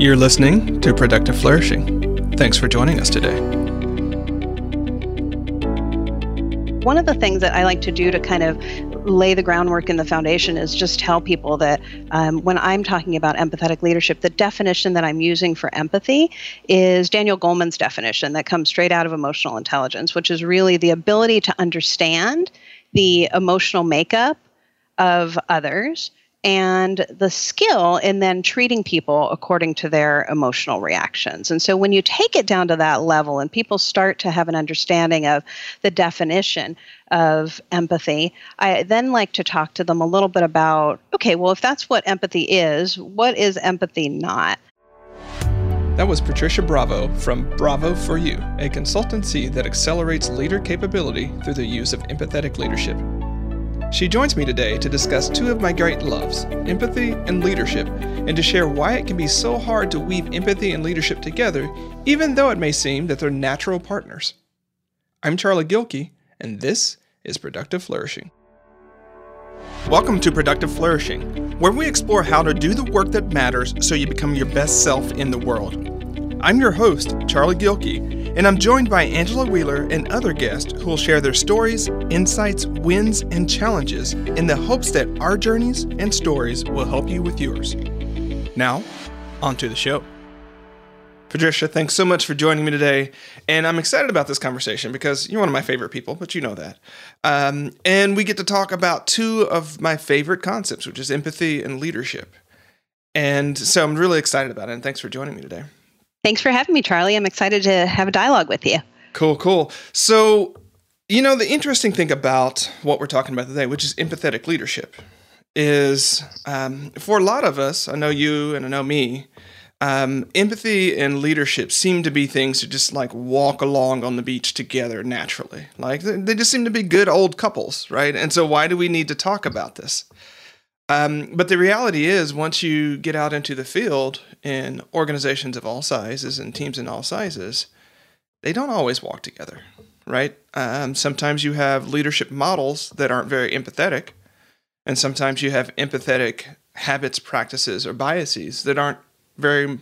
You're listening to Productive Flourishing. Thanks for joining us today. One of the things that I like to do to kind of lay the groundwork in the foundation is just tell people that um, when I'm talking about empathetic leadership, the definition that I'm using for empathy is Daniel Goleman's definition that comes straight out of emotional intelligence, which is really the ability to understand the emotional makeup of others and the skill in then treating people according to their emotional reactions. And so when you take it down to that level and people start to have an understanding of the definition of empathy, I then like to talk to them a little bit about okay, well, if that's what empathy is, what is empathy not? That was Patricia Bravo from Bravo for You, a consultancy that accelerates leader capability through the use of empathetic leadership. She joins me today to discuss two of my great loves, empathy and leadership, and to share why it can be so hard to weave empathy and leadership together, even though it may seem that they're natural partners. I'm Charlie Gilkey, and this is Productive Flourishing. Welcome to Productive Flourishing, where we explore how to do the work that matters so you become your best self in the world. I'm your host, Charlie Gilkey, and I'm joined by Angela Wheeler and other guests who will share their stories, insights, wins, and challenges in the hopes that our journeys and stories will help you with yours. Now, on to the show. Patricia, thanks so much for joining me today. And I'm excited about this conversation because you're one of my favorite people, but you know that. Um, and we get to talk about two of my favorite concepts, which is empathy and leadership. And so I'm really excited about it. And thanks for joining me today. Thanks for having me, Charlie. I'm excited to have a dialogue with you. Cool, cool. So, you know, the interesting thing about what we're talking about today, which is empathetic leadership, is um, for a lot of us, I know you and I know me, um, empathy and leadership seem to be things that just like walk along on the beach together naturally. Like they just seem to be good old couples, right? And so, why do we need to talk about this? Um, but the reality is, once you get out into the field in organizations of all sizes and teams in all sizes, they don't always walk together, right? Um, sometimes you have leadership models that aren't very empathetic, and sometimes you have empathetic habits, practices, or biases that aren't very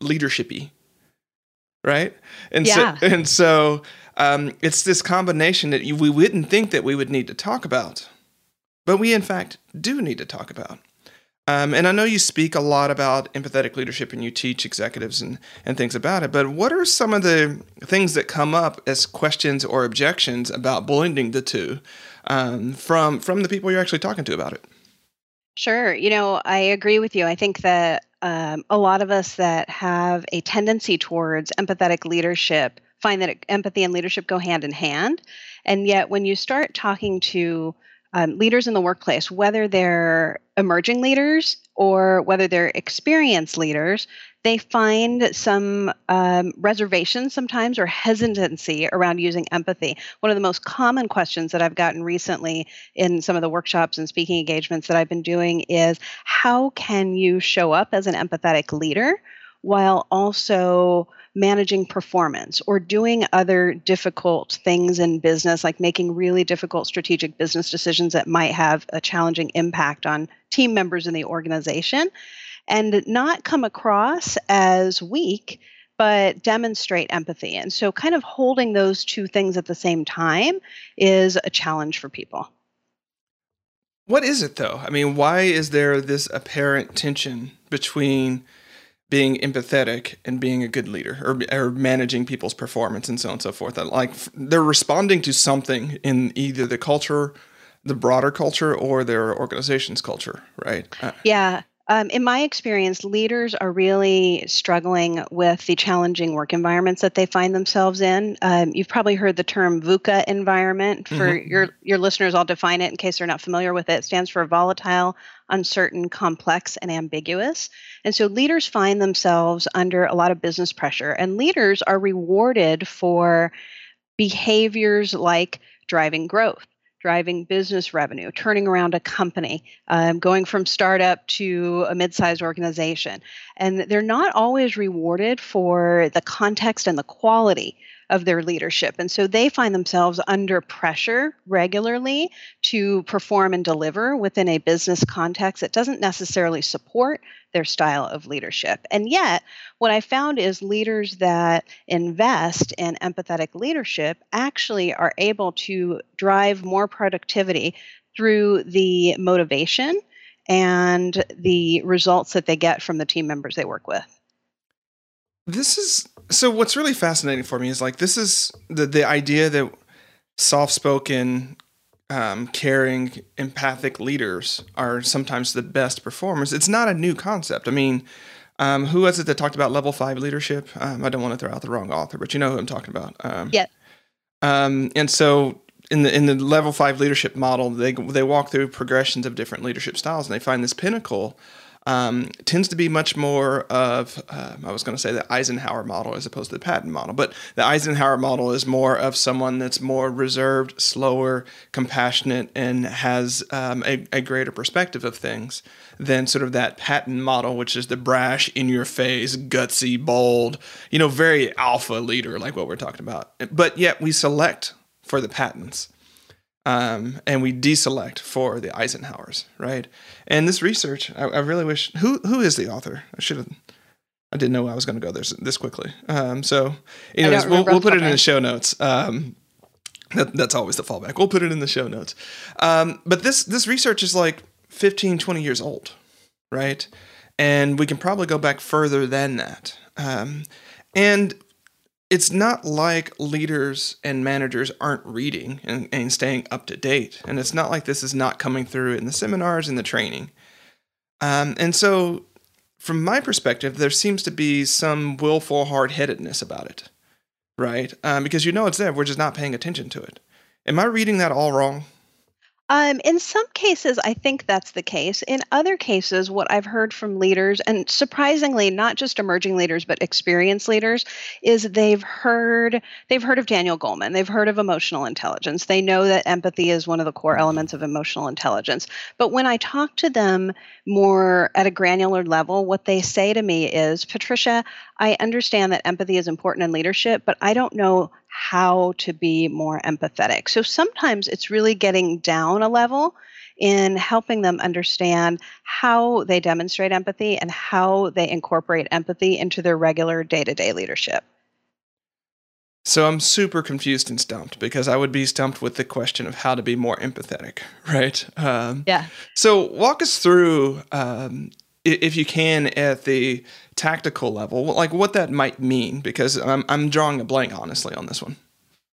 leadershipy, right? And yeah. so, and so um, it's this combination that you, we wouldn't think that we would need to talk about but we in fact do need to talk about. Um, and I know you speak a lot about empathetic leadership and you teach executives and, and things about it, but what are some of the things that come up as questions or objections about blending the two um, from, from the people you're actually talking to about it? Sure. You know, I agree with you. I think that um, a lot of us that have a tendency towards empathetic leadership find that empathy and leadership go hand in hand. And yet, when you start talking to um, leaders in the workplace, whether they're emerging leaders or whether they're experienced leaders, they find some um, sometimes or hesitancy around using empathy. One of the most common questions that I've gotten recently in some of the workshops and speaking engagements that I've been doing is how can you show up as an empathetic leader while also managing performance or doing other difficult things in business, like making really difficult strategic business decisions that might have a challenging impact on team members in the organization, and not come across as weak, but demonstrate empathy. And so, kind of holding those two things at the same time is a challenge for people. What is it though? I mean, why is there this apparent tension between being empathetic and being a good leader or, or managing people's performance and so on and so forth. Like they're responding to something in either the culture, the broader culture, or their organization's culture, right? Uh, yeah. Um, in my experience, leaders are really struggling with the challenging work environments that they find themselves in. Um, you've probably heard the term VUCA environment. For mm-hmm. your your listeners, I'll define it in case they're not familiar with it. It stands for volatile, uncertain, complex, and ambiguous. And so leaders find themselves under a lot of business pressure, and leaders are rewarded for behaviors like driving growth driving business revenue, turning around a company, um, going from startup to a mid-sized organization. And they're not always rewarded for the context and the quality of their leadership. And so they find themselves under pressure regularly to perform and deliver within a business context that doesn't necessarily support their style of leadership. And yet, what I found is leaders that invest in empathetic leadership actually are able to drive more productivity through the motivation and the results that they get from the team members they work with. This is so what's really fascinating for me is like this is the the idea that soft spoken um, caring, empathic leaders are sometimes the best performers. It's not a new concept. I mean, um, who was it that talked about level five leadership? Um, I don't want to throw out the wrong author, but you know who I'm talking about. Um, yeah. Um, and so in the in the level five leadership model, they they walk through progressions of different leadership styles, and they find this pinnacle um, tends to be much more of, uh, I was going to say the Eisenhower model as opposed to the Patton model, but the Eisenhower model is more of someone that's more reserved, slower, compassionate, and has um, a, a, greater perspective of things than sort of that Patton model, which is the brash, in your face, gutsy, bold, you know, very alpha leader, like what we're talking about. But yet we select for the Pattons um, and we deselect for the Eisenhowers, right? And this research, I, I, really wish who who is the author? I should have. I didn't know I was going to go there this quickly. Um, so, anyways, we'll, we'll put it in the show notes. Um, that, that's always the fallback. We'll put it in the show notes. Um, but this this research is like 15, 20 years old, right? And we can probably go back further than that. Um, and it's not like leaders and managers aren't reading and, and staying up to date. And it's not like this is not coming through in the seminars and the training. Um, and so, from my perspective, there seems to be some willful hard headedness about it, right? Um, because you know it's there, we're just not paying attention to it. Am I reading that all wrong? Um, in some cases, I think that's the case. In other cases, what I've heard from leaders, and surprisingly, not just emerging leaders, but experienced leaders, is they've heard they've heard of Daniel Goleman. They've heard of emotional intelligence. They know that empathy is one of the core elements of emotional intelligence. But when I talk to them more at a granular level, what they say to me is, Patricia, I understand that empathy is important in leadership, but I don't know how to be more empathetic. So sometimes it's really getting down a level in helping them understand how they demonstrate empathy and how they incorporate empathy into their regular day to day leadership. So I'm super confused and stumped because I would be stumped with the question of how to be more empathetic, right? Um, yeah. So walk us through, um, if you can, at the tactical level, like what that might mean, because I'm, I'm drawing a blank, honestly, on this one.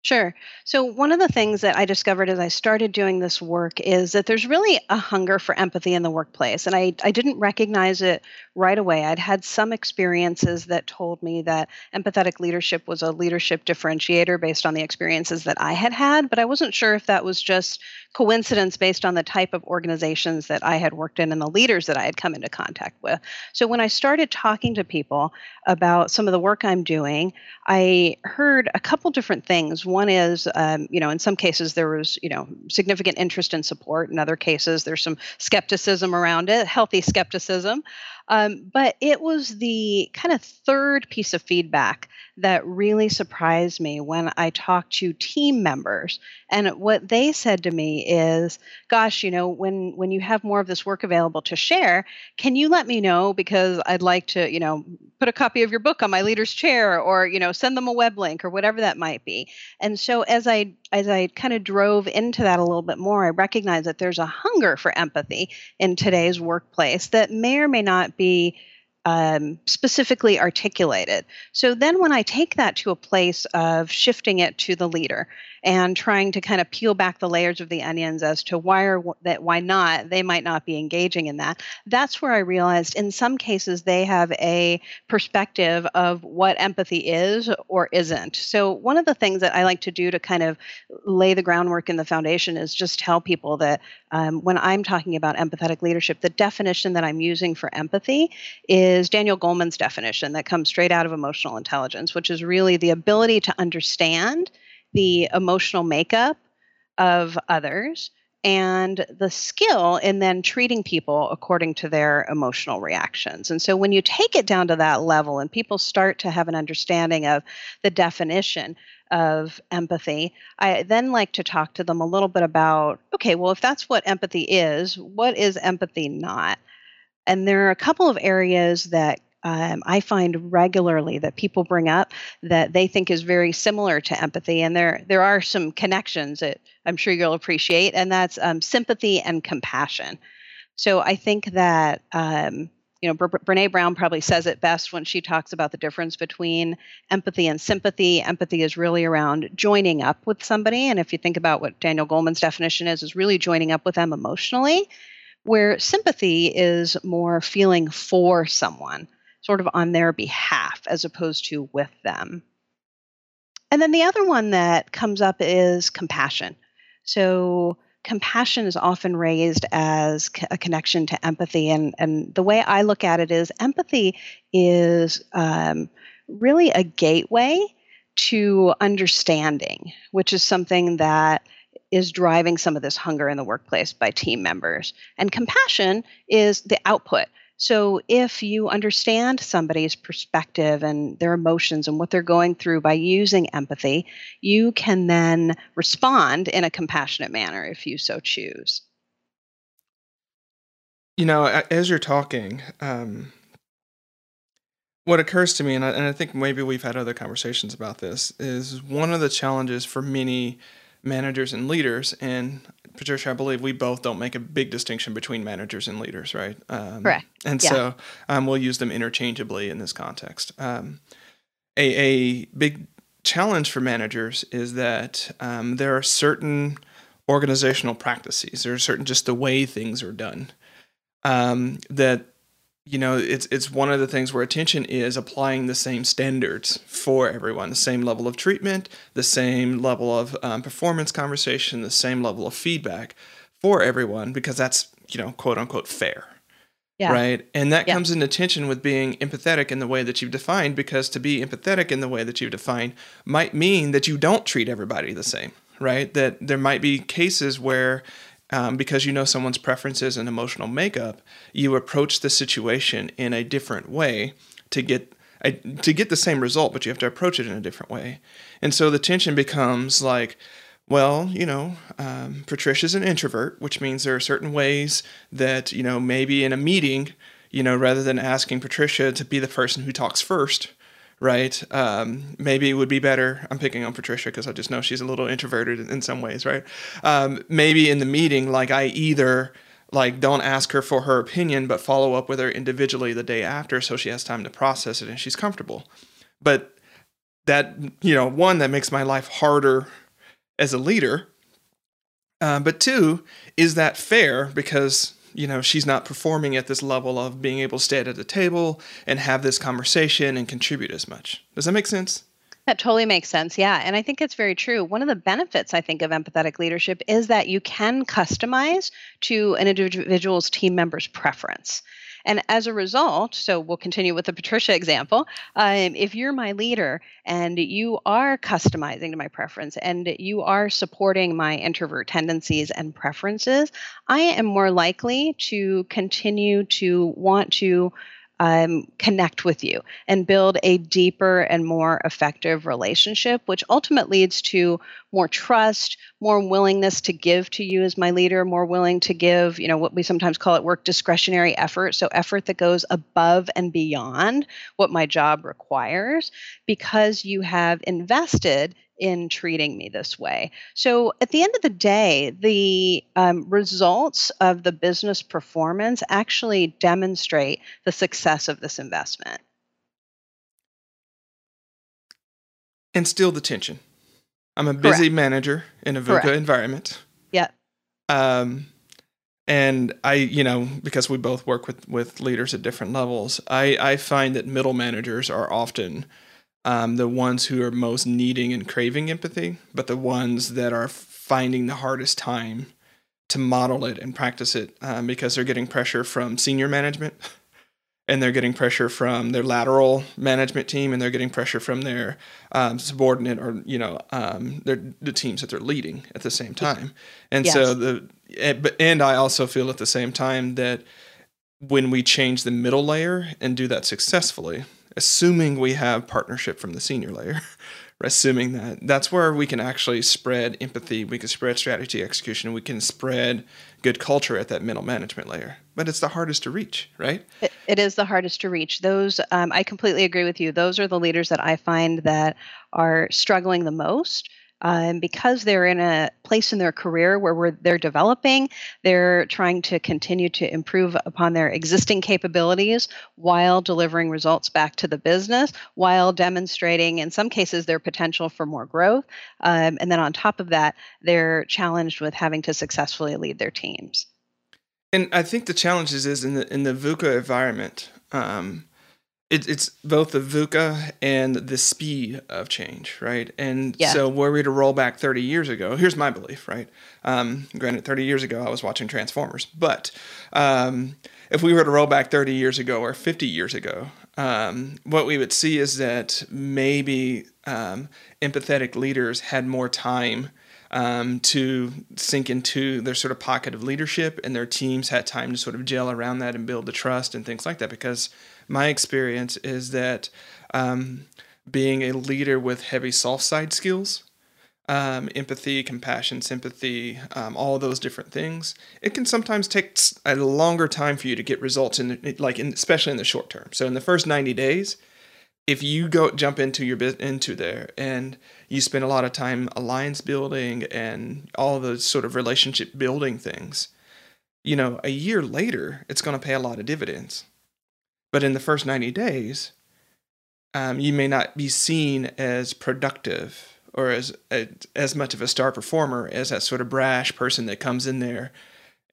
Sure. So, one of the things that I discovered as I started doing this work is that there's really a hunger for empathy in the workplace. And I, I didn't recognize it right away. I'd had some experiences that told me that empathetic leadership was a leadership differentiator based on the experiences that I had had, but I wasn't sure if that was just coincidence based on the type of organizations that I had worked in and the leaders that I had come into contact with. So when I started talking to people about some of the work I'm doing, I heard a couple different things. One is, um, you know, in some cases there was, you know, significant interest and support. In other cases, there's some skepticism around it, healthy skepticism. Um, but it was the kind of third piece of feedback that really surprised me when I talked to team members. And what they said to me is, gosh, you know, when when you have more of this work available to share, can you let me know because I'd like to, you know, put a copy of your book on my leader's chair or, you know, send them a web link or whatever that might be. And so as I as I kind of drove into that a little bit more, I recognized that there's a hunger for empathy in today's workplace that may or may not be um, specifically articulated. So then, when I take that to a place of shifting it to the leader and trying to kind of peel back the layers of the onions as to why or that why not they might not be engaging in that, that's where I realized in some cases they have a perspective of what empathy is or isn't. So one of the things that I like to do to kind of lay the groundwork in the foundation is just tell people that um, when I'm talking about empathetic leadership, the definition that I'm using for empathy is Daniel Goleman's definition that comes straight out of emotional intelligence, which is really the ability to understand the emotional makeup of others and the skill in then treating people according to their emotional reactions. And so when you take it down to that level and people start to have an understanding of the definition of empathy, I then like to talk to them a little bit about okay, well, if that's what empathy is, what is empathy not? And there are a couple of areas that um, I find regularly that people bring up that they think is very similar to empathy, and there there are some connections that I'm sure you'll appreciate, and that's um, sympathy and compassion. So I think that um, you know Bre- Brene Brown probably says it best when she talks about the difference between empathy and sympathy. Empathy is really around joining up with somebody, and if you think about what Daniel Goleman's definition is, is really joining up with them emotionally. Where sympathy is more feeling for someone sort of on their behalf as opposed to with them. And then the other one that comes up is compassion. So, compassion is often raised as a connection to empathy. And, and the way I look at it is empathy is um, really a gateway to understanding, which is something that is driving some of this hunger in the workplace by team members. And compassion is the output. So, if you understand somebody's perspective and their emotions and what they're going through by using empathy, you can then respond in a compassionate manner if you so choose. You know, as you're talking, um, what occurs to me, and I, and I think maybe we've had other conversations about this, is one of the challenges for many managers and leaders, and Patricia, I believe we both don't make a big distinction between managers and leaders, right? Um, Correct. And yeah. so um, we'll use them interchangeably in this context. Um, a, a big challenge for managers is that um, there are certain organizational practices, there are certain just the way things are done um, that you know it's it's one of the things where attention is applying the same standards for everyone the same level of treatment the same level of um, performance conversation the same level of feedback for everyone because that's you know quote unquote fair yeah. right and that yeah. comes into tension with being empathetic in the way that you've defined because to be empathetic in the way that you've defined might mean that you don't treat everybody the same right that there might be cases where um, because you know someone's preferences and emotional makeup, you approach the situation in a different way to get a, to get the same result, but you have to approach it in a different way. And so the tension becomes like, well, you know, um, Patricia's an introvert, which means there are certain ways that you know maybe in a meeting, you know, rather than asking Patricia to be the person who talks first, right? Um, maybe it would be better. I'm picking on Patricia because I just know she's a little introverted in some ways, right? Um, maybe in the meeting, like I either like don't ask her for her opinion, but follow up with her individually the day after so she has time to process it and she's comfortable. But that, you know, one, that makes my life harder as a leader. Uh, but two, is that fair? Because you know she's not performing at this level of being able to stay at the table and have this conversation and contribute as much does that make sense that totally makes sense. Yeah. And I think it's very true. One of the benefits, I think, of empathetic leadership is that you can customize to an individual's team member's preference. And as a result, so we'll continue with the Patricia example. Um, if you're my leader and you are customizing to my preference and you are supporting my introvert tendencies and preferences, I am more likely to continue to want to um, connect with you and build a deeper and more effective relationship, which ultimately leads to more trust, more willingness to give to you as my leader, more willing to give, you know, what we sometimes call it work discretionary effort. So, effort that goes above and beyond what my job requires because you have invested in treating me this way. So at the end of the day, the um, results of the business performance actually demonstrate the success of this investment. And still the tension. I'm a busy Correct. manager in a VUCA Correct. environment. Yeah. Um, and I, you know, because we both work with with leaders at different levels, I I find that middle managers are often um, the ones who are most needing and craving empathy, but the ones that are finding the hardest time to model it and practice it um, because they're getting pressure from senior management and they're getting pressure from their lateral management team and they're getting pressure from their um, subordinate or you know um, their the teams that they're leading at the same time and yes. so the eh, and i also feel at the same time that when we change the middle layer and do that successfully assuming we have partnership from the senior layer assuming that that's where we can actually spread empathy we can spread strategy execution we can spread good culture at that middle management layer. But it's the hardest to reach right? It, it is the hardest to reach. Those um, i completely agree with you. Those are the leaders that i find that are struggling the most um, because they're in a place in their career where they're developing, they're trying to continue to improve upon their existing capabilities while delivering results back to the business, while demonstrating, in some cases, their potential for more growth. Um, and then on top of that, they're challenged with having to successfully lead their teams. And I think the challenges is in the in the VUCA environment. Um, it, it's both the VUCA and the speed of change, right? And yeah. so, were we to roll back 30 years ago, here's my belief, right? Um, granted, 30 years ago, I was watching Transformers, but um, if we were to roll back 30 years ago or 50 years ago, um, what we would see is that maybe um, empathetic leaders had more time um, to sink into their sort of pocket of leadership, and their teams had time to sort of gel around that and build the trust and things like that because my experience is that um, being a leader with heavy soft side skills, um, empathy, compassion, sympathy, um, all those different things, it can sometimes take a longer time for you to get results in, like, in, especially in the short term. So in the first ninety days, if you go jump into your into there and you spend a lot of time alliance building and all those sort of relationship building things, you know, a year later, it's going to pay a lot of dividends. But in the first 90 days, um, you may not be seen as productive or as, as much of a star performer as that sort of brash person that comes in there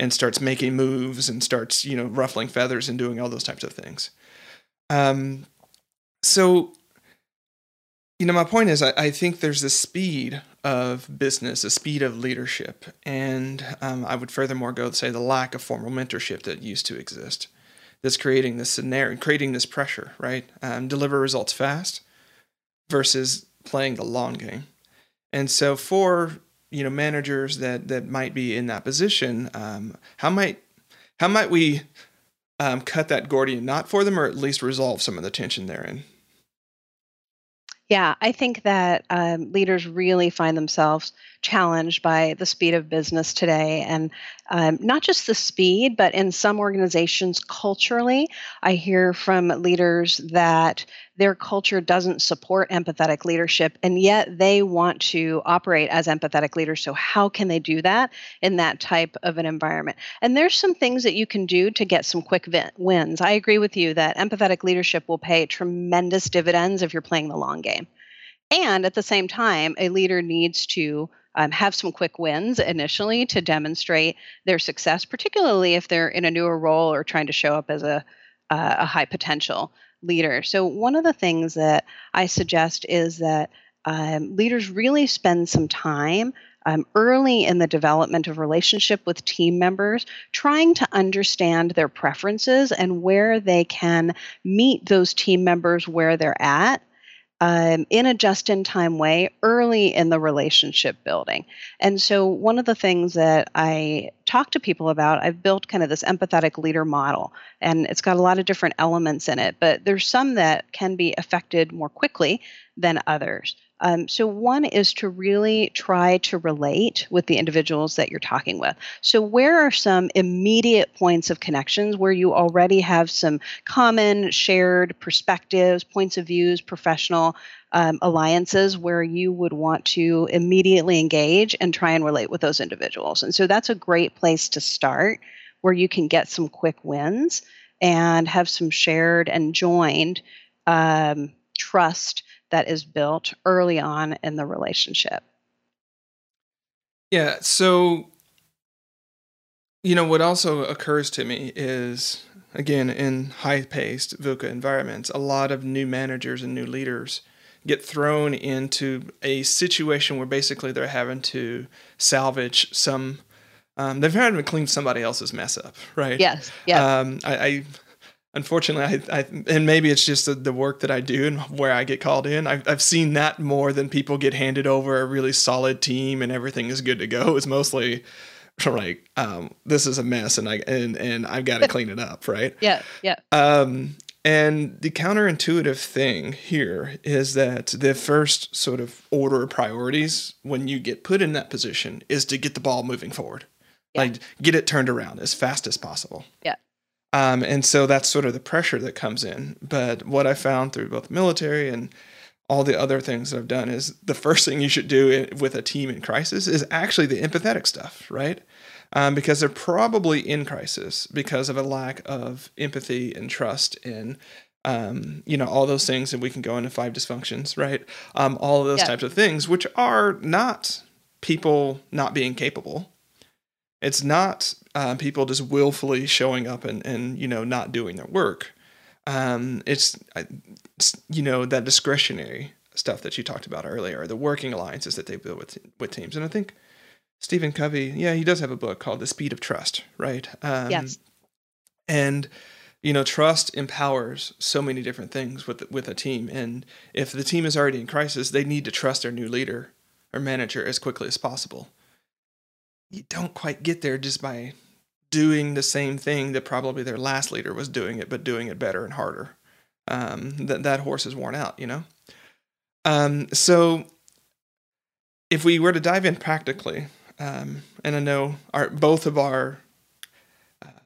and starts making moves and starts, you know, ruffling feathers and doing all those types of things. Um, so, you know, my point is, I, I think there's the speed of business, the speed of leadership, and um, I would furthermore go to say the lack of formal mentorship that used to exist that's creating this scenario, creating this pressure, right? Um, deliver results fast versus playing the long game. And so for you know managers that that might be in that position, um, how might how might we um, cut that Gordian knot for them, or at least resolve some of the tension therein? Yeah, I think that um, leaders really find themselves challenged by the speed of business today. And um, not just the speed, but in some organizations culturally, I hear from leaders that their culture doesn't support empathetic leadership, and yet they want to operate as empathetic leaders. So, how can they do that in that type of an environment? And there's some things that you can do to get some quick wins. I agree with you that empathetic leadership will pay tremendous dividends if you're playing the long game. And at the same time, a leader needs to um, have some quick wins initially to demonstrate their success, particularly if they're in a newer role or trying to show up as a, uh, a high potential leader. So, one of the things that I suggest is that um, leaders really spend some time um, early in the development of relationship with team members, trying to understand their preferences and where they can meet those team members where they're at um, in a just in time way early in the relationship building. And so, one of the things that I talk to people about, I've built kind of this empathetic leader model, and it's got a lot of different elements in it, but there's some that can be affected more quickly than others. Um, so, one is to really try to relate with the individuals that you're talking with. So, where are some immediate points of connections where you already have some common shared perspectives, points of views, professional um, alliances where you would want to immediately engage and try and relate with those individuals? And so, that's a great place to start where you can get some quick wins and have some shared and joined um, trust that is built early on in the relationship. Yeah. So, you know, what also occurs to me is, again, in high paced VUCA environments, a lot of new managers and new leaders get thrown into a situation where basically they're having to salvage some. Um, they've had to clean somebody else's mess up, right? Yes. Yeah. Um, I, I unfortunately, I, I and maybe it's just the, the, work that I do and where I get called in. I've, I've seen that more than people get handed over a really solid team and everything is good to go. It's mostly like um, this is a mess and I and and I've got to clean it up, right? Yeah, yeah. Um, and the counterintuitive thing here is that the first sort of order of priorities when you get put in that position is to get the ball moving forward. Yeah. Like get it turned around as fast as possible. Yeah. Um, and so that's sort of the pressure that comes in. But what I found through both military and all the other things that I've done is the first thing you should do with a team in crisis is actually the empathetic stuff, right? Um, because they're probably in crisis because of a lack of empathy and trust in, um, you know, all those things. And we can go into five dysfunctions, right? Um, all of those yeah. types of things, which are not people not being capable. It's not uh, people just willfully showing up and, and you know not doing their work. Um, it's, it's you know that discretionary stuff that you talked about earlier, the working alliances that they build with with teams, and I think Stephen Covey, yeah, he does have a book called The Speed of Trust, right? Um, yes. And you know, trust empowers so many different things with with a team, and if the team is already in crisis, they need to trust their new leader or manager as quickly as possible you don't quite get there just by doing the same thing that probably their last leader was doing it, but doing it better and harder. Um, that that horse is worn out, you know. Um, so if we were to dive in practically, um, and I know our both of our uh,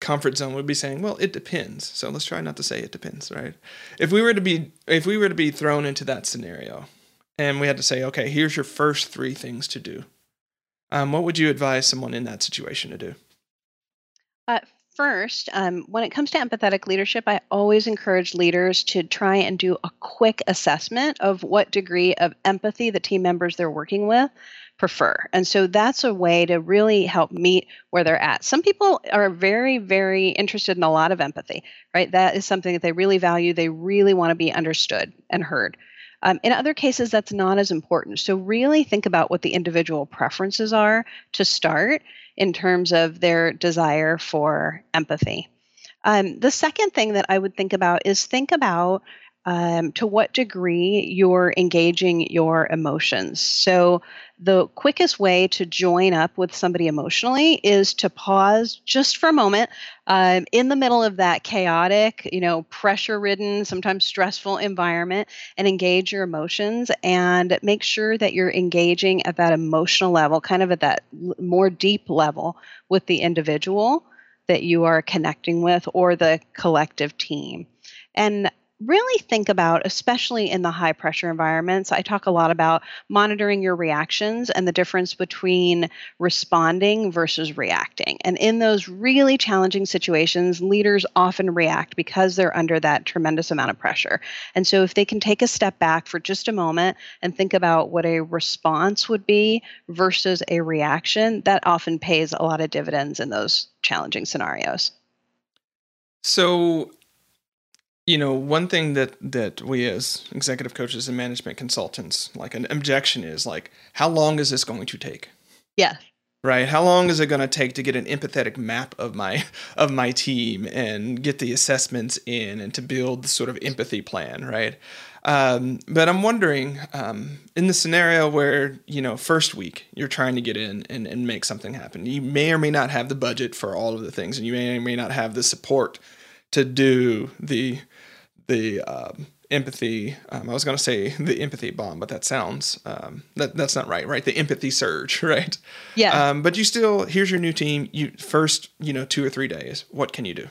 comfort zone would be saying, well, it depends. So let's try not to say it depends, right? If we were to be if we were to be thrown into that scenario, and we had to say, okay, here's your first three things to do um, what would you advise someone in that situation to do? Uh, first, um, when it comes to empathetic leadership, I always encourage leaders to try and do a quick assessment of what degree of empathy the team members they're working with prefer. And so that's a way to really help meet where they're at. Some people are very, very interested in a lot of empathy, right? That is something that they really value. They really want to be understood and heard. Um, in other cases, that's not as important. So, really think about what the individual preferences are to start in terms of their desire for empathy. Um, the second thing that I would think about is think about um, to what degree you're engaging your emotions. So, the quickest way to join up with somebody emotionally is to pause just for a moment um, in the middle of that chaotic, you know, pressure ridden, sometimes stressful environment and engage your emotions and make sure that you're engaging at that emotional level, kind of at that more deep level with the individual that you are connecting with or the collective team. And really think about, especially in the high pressure environments. I talk a lot about monitoring your reactions and the difference between responding versus reacting. And in those really challenging situations, leaders often react because they're under that tremendous amount of pressure. And so, if they can take a step back for just a moment and think about what a response would be versus a reaction, that often pays a lot of dividends in those challenging scenarios. So, you know one thing that that we as executive coaches and management consultants like an objection is like how long is this going to take? Yeah. Right? How long is it going to take to get an empathetic map of my of my team and get the assessments in and to build the sort of empathy plan right? Um, but i'm wondering um, in the scenario where you know first week you're trying to get in and, and make something happen you may or may not have the budget for all of the things and you may or may not have the support to do the the um, empathy. Um, I was going to say the empathy bomb, but that sounds um, that that's not right, right? The empathy surge, right? Yeah. Um, but you still here's your new team. You first, you know, two or three days. What can you do?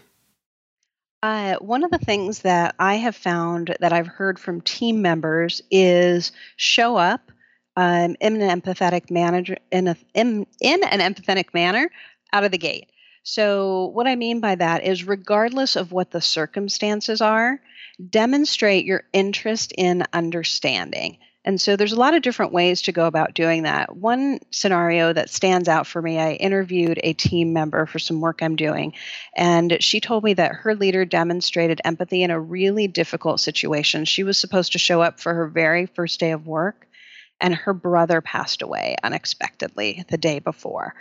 Uh, one of the things that I have found that I've heard from team members is show up um, in an empathetic manager in a in, in an empathetic manner out of the gate. So what I mean by that is regardless of what the circumstances are, demonstrate your interest in understanding. And so there's a lot of different ways to go about doing that. One scenario that stands out for me, I interviewed a team member for some work I'm doing, and she told me that her leader demonstrated empathy in a really difficult situation. She was supposed to show up for her very first day of work, and her brother passed away unexpectedly the day before.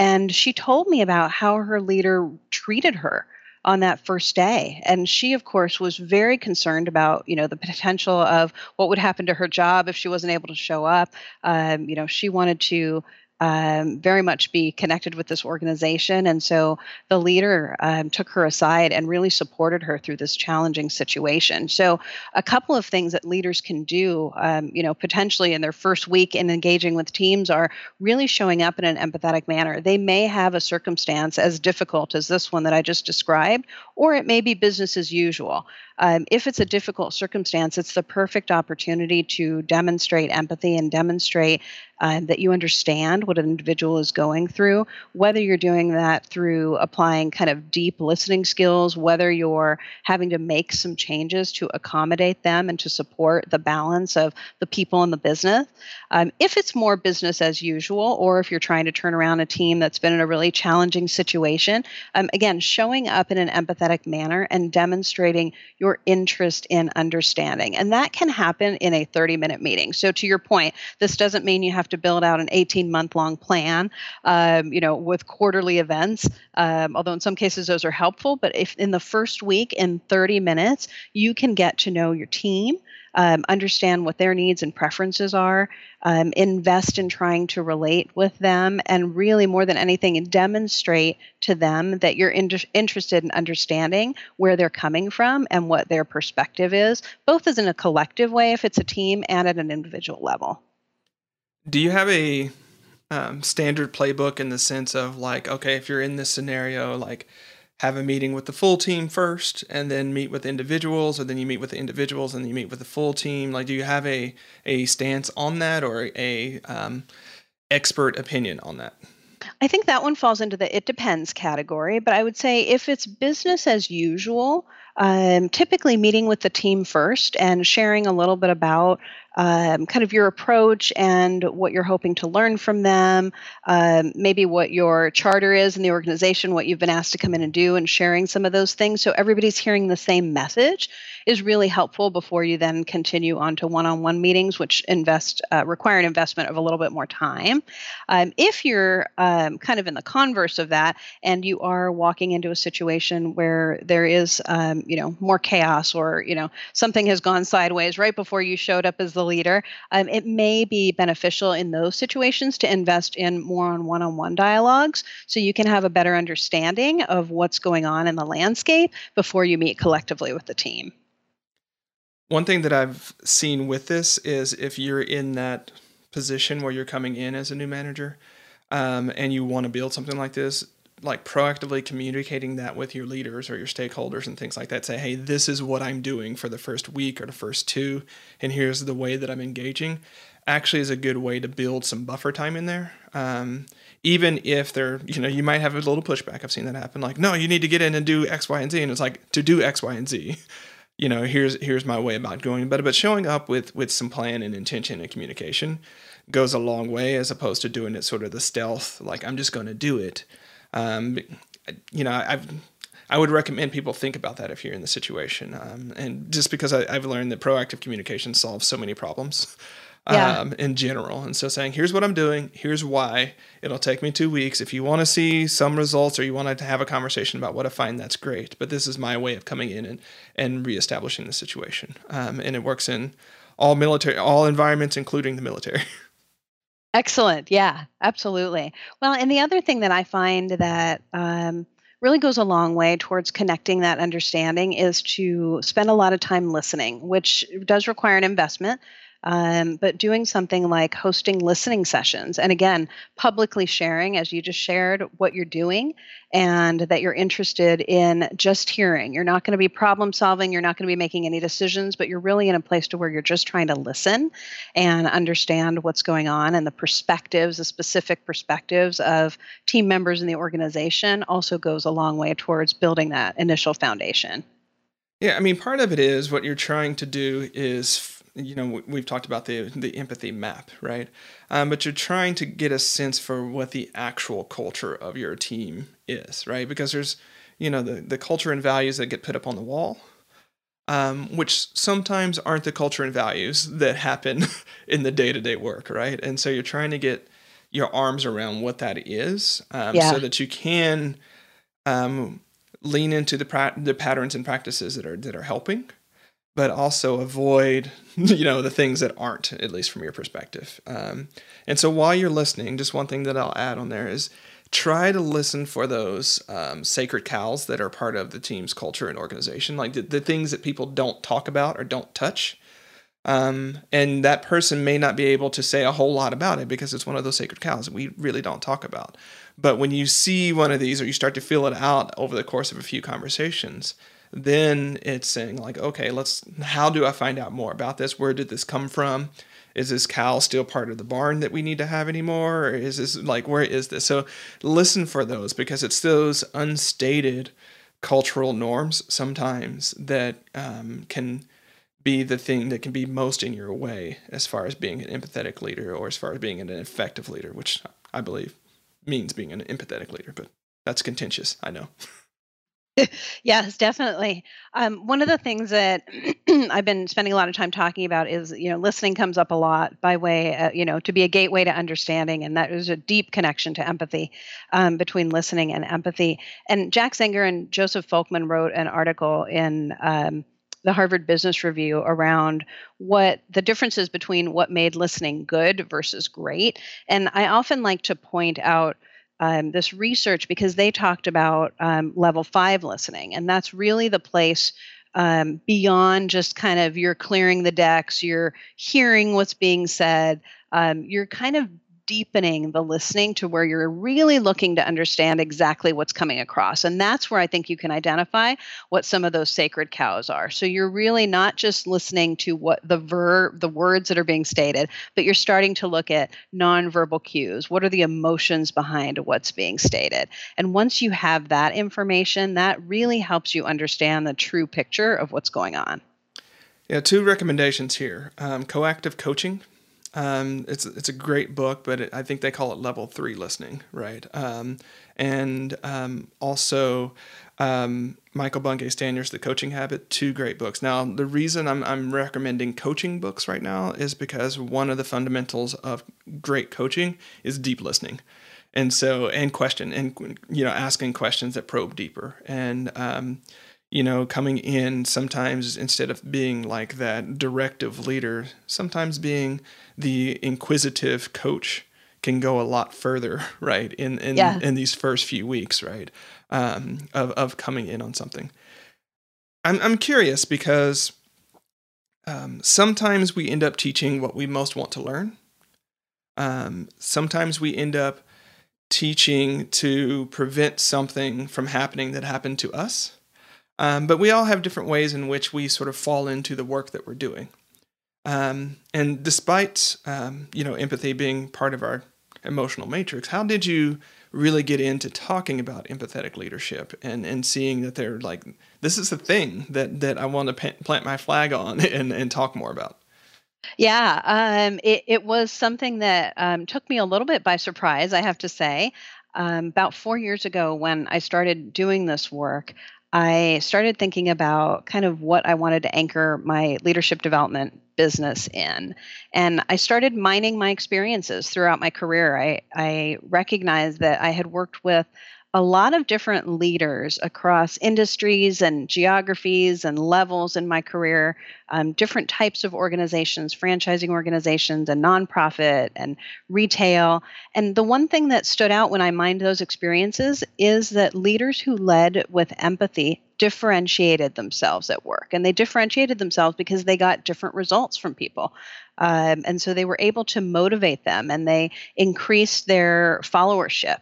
And she told me about how her leader treated her on that first day. And she, of course, was very concerned about, you know, the potential of what would happen to her job if she wasn't able to show up. Um, you know, she wanted to um, very much be connected with this organization. And so the leader um, took her aside and really supported her through this challenging situation. So, a couple of things that leaders can do, um, you know, potentially in their first week in engaging with teams are really showing up in an empathetic manner. They may have a circumstance as difficult as this one that I just described, or it may be business as usual. Um, if it's a difficult circumstance, it's the perfect opportunity to demonstrate empathy and demonstrate uh, that you understand what an individual is going through, whether you're doing that through applying kind of deep listening skills, whether you're having to make some changes to accommodate them and to support the balance of the people in the business. Um, if it's more business as usual, or if you're trying to turn around a team that's been in a really challenging situation, um, again, showing up in an empathetic manner and demonstrating your interest in understanding. And that can happen in a 30 minute meeting. So, to your point, this doesn't mean you have to build out an 18 month long plan, um, you know, with quarterly events, um, although in some cases those are helpful. But if in the first week, in 30 minutes, you can get to know your team um, understand what their needs and preferences are, um, invest in trying to relate with them, and really, more than anything, demonstrate to them that you're in- interested in understanding where they're coming from and what their perspective is, both as in a collective way if it's a team and at an individual level. Do you have a um, standard playbook in the sense of like, okay, if you're in this scenario, like, have a meeting with the full team first and then meet with individuals or then you meet with the individuals and then you meet with the full team. Like do you have a a stance on that or a um, expert opinion on that? I think that one falls into the it depends category, but I would say if it's business as usual, um, typically meeting with the team first and sharing a little bit about um, kind of your approach and what you're hoping to learn from them, um, maybe what your charter is in the organization, what you've been asked to come in and do, and sharing some of those things so everybody's hearing the same message is really helpful before you then continue on to one-on-one meetings, which invest uh, require an investment of a little bit more time. Um, if you're um, kind of in the converse of that, and you are walking into a situation where there is, um, you know, more chaos, or you know, something has gone sideways right before you showed up as the leader, um, it may be beneficial in those situations to invest in more on one-on-one dialogues, so you can have a better understanding of what's going on in the landscape before you meet collectively with the team. One thing that I've seen with this is if you're in that position where you're coming in as a new manager um, and you want to build something like this, like proactively communicating that with your leaders or your stakeholders and things like that. Say, hey, this is what I'm doing for the first week or the first two, and here's the way that I'm engaging. Actually, is a good way to build some buffer time in there. Um, even if they're, you know, you might have a little pushback. I've seen that happen. Like, no, you need to get in and do X, Y, and Z, and it's like to do X, Y, and Z you know here's here's my way about going it but showing up with with some plan and intention and communication goes a long way as opposed to doing it sort of the stealth like i'm just going to do it um, you know i've I would recommend people think about that if you're in the situation, um, and just because I, have learned that proactive communication solves so many problems, yeah. um, in general. And so saying, here's what I'm doing, here's why. It'll take me two weeks. If you want to see some results or you want to have a conversation about what I find, that's great. But this is my way of coming in and, and reestablishing the situation. Um, and it works in all military, all environments, including the military. Excellent. Yeah, absolutely. Well, and the other thing that I find that um, really goes a long way towards connecting that understanding is to spend a lot of time listening, which does require an investment um, but doing something like hosting listening sessions and again publicly sharing as you just shared what you're doing and that you're interested in just hearing. You're not going to be problem solving you're not going to be making any decisions but you're really in a place to where you're just trying to listen and understand what's going on and the perspectives the specific perspectives of team members in the organization also goes a long way towards building that initial foundation. Yeah, I mean, part of it is what you're trying to do is you know we've talked about the the empathy map right? Um, but you're trying to get a sense for what the actual culture of your team is right? Because there's you know the, the culture and values that get put up on the wall um, which sometimes aren't the culture and values that happen in the day-to-day work right? And so you're trying to get your arms around what that is um, yeah. so that you can um, lean into the pra- the patterns and practices that are that are helping, but also avoid you know the things that aren't, at least from your perspective. Um, and so while you're listening, just one thing that I'll add on there is try to listen for those um, sacred cows that are part of the team's culture and organization, like the, the things that people don't talk about or don't touch. Um, and that person may not be able to say a whole lot about it because it's one of those sacred cows that we really don't talk about. But when you see one of these or you start to feel it out over the course of a few conversations, then it's saying like, okay, let's. How do I find out more about this? Where did this come from? Is this cow still part of the barn that we need to have anymore? Or is this like where is this? So listen for those because it's those unstated cultural norms sometimes that um, can be the thing that can be most in your way as far as being an empathetic leader or as far as being an effective leader, which I believe means being an empathetic leader, but that's contentious, I know. yes, definitely. Um, one of the things that I've been spending a lot of time talking about is, you know, listening comes up a lot by way, uh, you know, to be a gateway to understanding, and that is a deep connection to empathy um, between listening and empathy. And Jack Zenger and Joseph Folkman wrote an article in. Um, the Harvard Business Review around what the differences between what made listening good versus great. And I often like to point out um, this research because they talked about um, level five listening, and that's really the place um, beyond just kind of you're clearing the decks, you're hearing what's being said, um, you're kind of deepening the listening to where you're really looking to understand exactly what's coming across. And that's where I think you can identify what some of those sacred cows are. So you're really not just listening to what the verb, the words that are being stated, but you're starting to look at nonverbal cues. What are the emotions behind what's being stated? And once you have that information, that really helps you understand the true picture of what's going on. Yeah, two recommendations here. Um, coactive coaching um, it's it's a great book, but it, I think they call it level three listening, right? Um, and um, also um, Michael Bungay Stanier's, The Coaching Habit, two great books. Now, the reason I'm I'm recommending coaching books right now is because one of the fundamentals of great coaching is deep listening, and so and question and you know asking questions that probe deeper and um, you know, coming in sometimes instead of being like that directive leader, sometimes being the inquisitive coach can go a lot further, right? In in, yeah. in these first few weeks, right? Um, of of coming in on something. I'm I'm curious because um, sometimes we end up teaching what we most want to learn. Um, sometimes we end up teaching to prevent something from happening that happened to us. Um, but we all have different ways in which we sort of fall into the work that we're doing. Um, and despite um, you know empathy being part of our emotional matrix, how did you really get into talking about empathetic leadership and and seeing that they're like this is the thing that that I want to plant my flag on and and talk more about? Yeah, um, it, it was something that um, took me a little bit by surprise, I have to say. Um, about four years ago, when I started doing this work, I started thinking about kind of what I wanted to anchor my leadership development business in. And I started mining my experiences throughout my career. I, I recognized that I had worked with a lot of different leaders across industries and geographies and levels in my career, um, different types of organizations, franchising organizations, and nonprofit and retail. And the one thing that stood out when I mined those experiences is that leaders who led with empathy differentiated themselves at work. And they differentiated themselves because they got different results from people. Um, and so they were able to motivate them and they increased their followership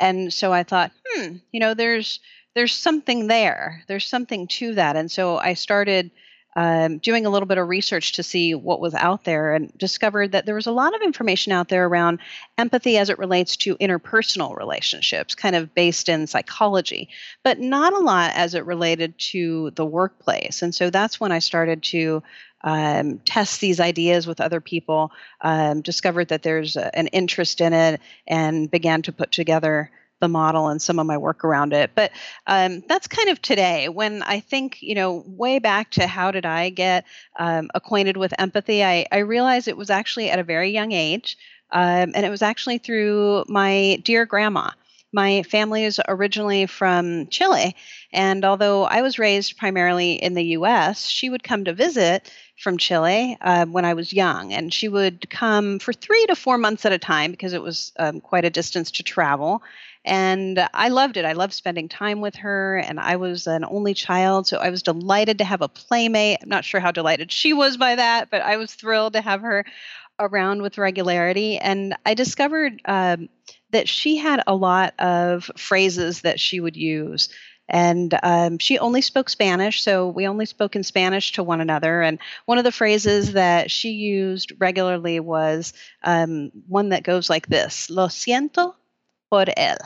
and so I thought, hmm, you know, there's there's something there. There's something to that. And so I started um, doing a little bit of research to see what was out there and discovered that there was a lot of information out there around empathy as it relates to interpersonal relationships, kind of based in psychology, but not a lot as it related to the workplace. And so that's when I started to um, test these ideas with other people, um, discovered that there's a, an interest in it, and began to put together the model and some of my work around it. But um, that's kind of today. When I think, you know, way back to how did I get um, acquainted with empathy, I, I realized it was actually at a very young age. Um, and it was actually through my dear grandma. My family is originally from Chile, and although I was raised primarily in the US, she would come to visit from Chile uh, when I was young, and she would come for three to four months at a time because it was um, quite a distance to travel. And I loved it. I loved spending time with her, and I was an only child, so I was delighted to have a playmate. I'm not sure how delighted she was by that, but I was thrilled to have her around with regularity. And I discovered um, that she had a lot of phrases that she would use. And um, she only spoke Spanish, so we only spoke in Spanish to one another. And one of the phrases that she used regularly was um, one that goes like this Lo siento por él.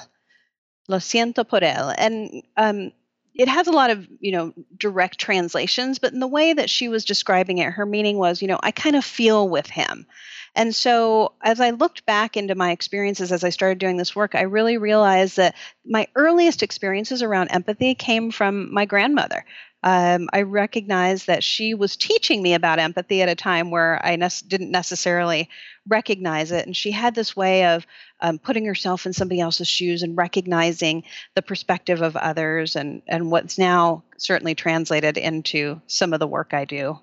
Lo siento por él. And um, it has a lot of, you know, direct translations, but in the way that she was describing it, her meaning was, you know, I kind of feel with him. And so as I looked back into my experiences as I started doing this work, I really realized that my earliest experiences around empathy came from my grandmother um, I recognized that she was teaching me about empathy at a time where I ne- didn't necessarily recognize it. And she had this way of um, putting herself in somebody else's shoes and recognizing the perspective of others, and, and what's now certainly translated into some of the work I do.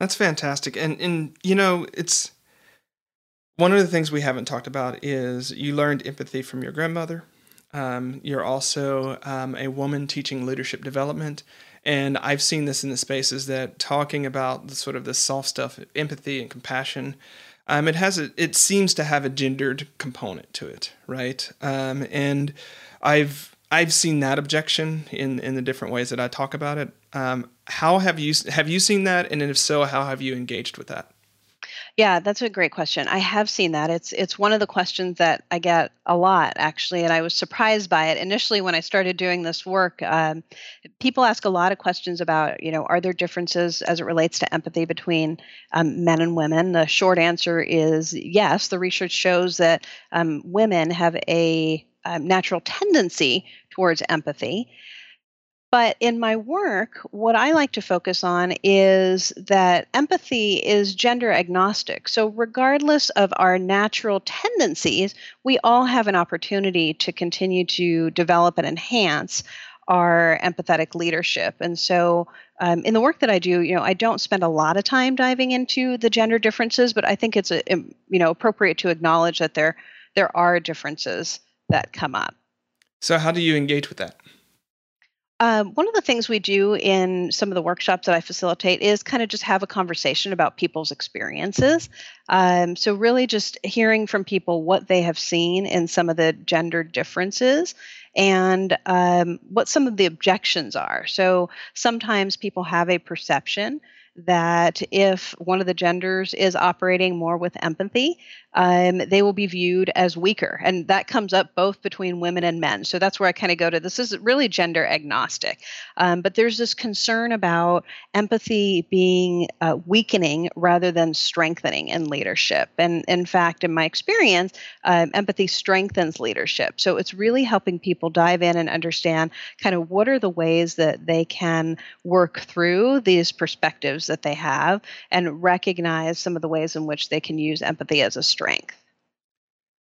That's fantastic. And, and you know, it's one of the things we haven't talked about is you learned empathy from your grandmother um, you're also um, a woman teaching leadership development. And I've seen this in the spaces that talking about the sort of the soft stuff, empathy and compassion, um, it has a, it seems to have a gendered component to it, right? Um, and I've I've seen that objection in in the different ways that I talk about it. Um, how have you have you seen that, and if so, how have you engaged with that? Yeah, that's a great question. I have seen that. It's it's one of the questions that I get a lot actually, and I was surprised by it initially when I started doing this work. Um, people ask a lot of questions about, you know, are there differences as it relates to empathy between um, men and women? The short answer is yes. The research shows that um, women have a um, natural tendency towards empathy. But in my work, what I like to focus on is that empathy is gender agnostic. So, regardless of our natural tendencies, we all have an opportunity to continue to develop and enhance our empathetic leadership. And so, um, in the work that I do, you know, I don't spend a lot of time diving into the gender differences, but I think it's a, you know appropriate to acknowledge that there there are differences that come up. So, how do you engage with that? Um, one of the things we do in some of the workshops that I facilitate is kind of just have a conversation about people's experiences. Um, so, really, just hearing from people what they have seen in some of the gender differences and um, what some of the objections are. So, sometimes people have a perception that if one of the genders is operating more with empathy, um, they will be viewed as weaker. And that comes up both between women and men. So that's where I kind of go to this is really gender agnostic. Um, but there's this concern about empathy being uh, weakening rather than strengthening in leadership. And in fact, in my experience, um, empathy strengthens leadership. So it's really helping people dive in and understand kind of what are the ways that they can work through these perspectives that they have and recognize some of the ways in which they can use empathy as a strength.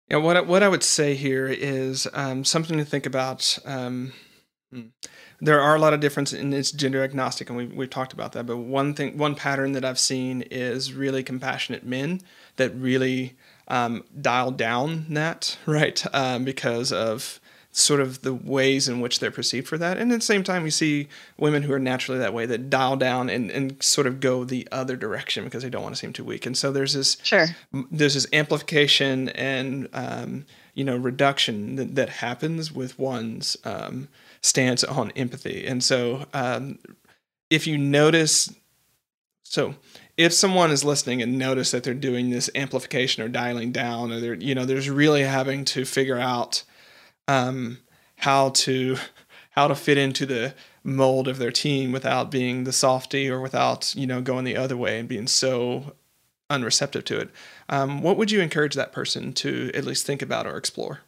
Yeah, what I, what I would say here is um, something to think about. Um, hmm. there are a lot of difference in its gender agnostic, and we've, we've talked about that. But one thing, one pattern that I've seen is really compassionate men that really um, dial down that, right? Um, because of sort of the ways in which they're perceived for that. And at the same time, we see women who are naturally that way that dial down and, and sort of go the other direction because they don't want to seem too weak. And so there's this sure there's this amplification and um, you know reduction that, that happens with one's um, stance on empathy. And so um, if you notice, so if someone is listening and notice that they're doing this amplification or dialing down, or they're you know there's really having to figure out um, how to how to fit into the mold of their team without being the softy or without you know going the other way and being so unreceptive to it. Um, what would you encourage that person to at least think about or explore?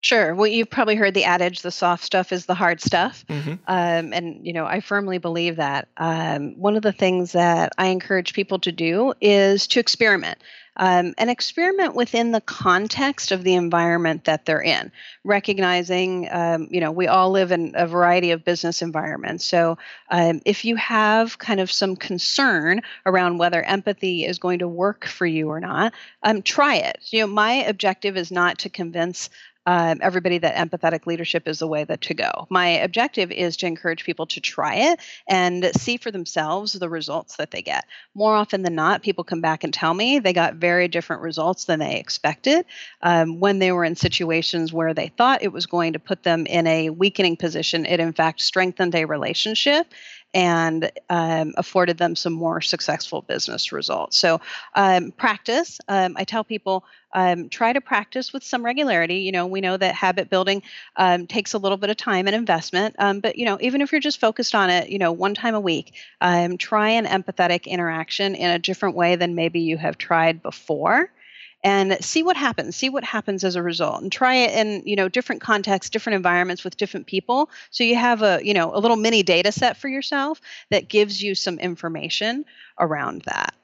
Sure. Well, you've probably heard the adage, the soft stuff is the hard stuff. hmm Um, and, you know, I firmly believe that. Um, one of the things that I encourage people to do is to experiment. Um, and experiment within the context of the environment that they're in, recognizing, um, you know, we all live in a variety of business environments. So um, if you have kind of some concern around whether empathy is going to work for you or not, um, try it. You know, my objective is not to convince um, everybody that empathetic leadership is the way that to go. My objective is to encourage people to try it and see for themselves the results that they get. More often than not, people come back and tell me they got very different results than they expected um, when they were in situations where they thought it was going to put them in a weakening position. It in fact strengthened a relationship and um, afforded them some more successful business results. So, um, practice. Um, I tell people um, try to practice with some regularity. You know, we know that habit building um, takes a little bit of time and investment, um, but you know, even if you're just focused on it, you know, one time a week, try an empathetic interaction in a different way than maybe you have tried before and see what happens see what happens as a result and try it in you know different contexts different environments with different people so you have a you know a little mini data set for yourself that gives you some information around that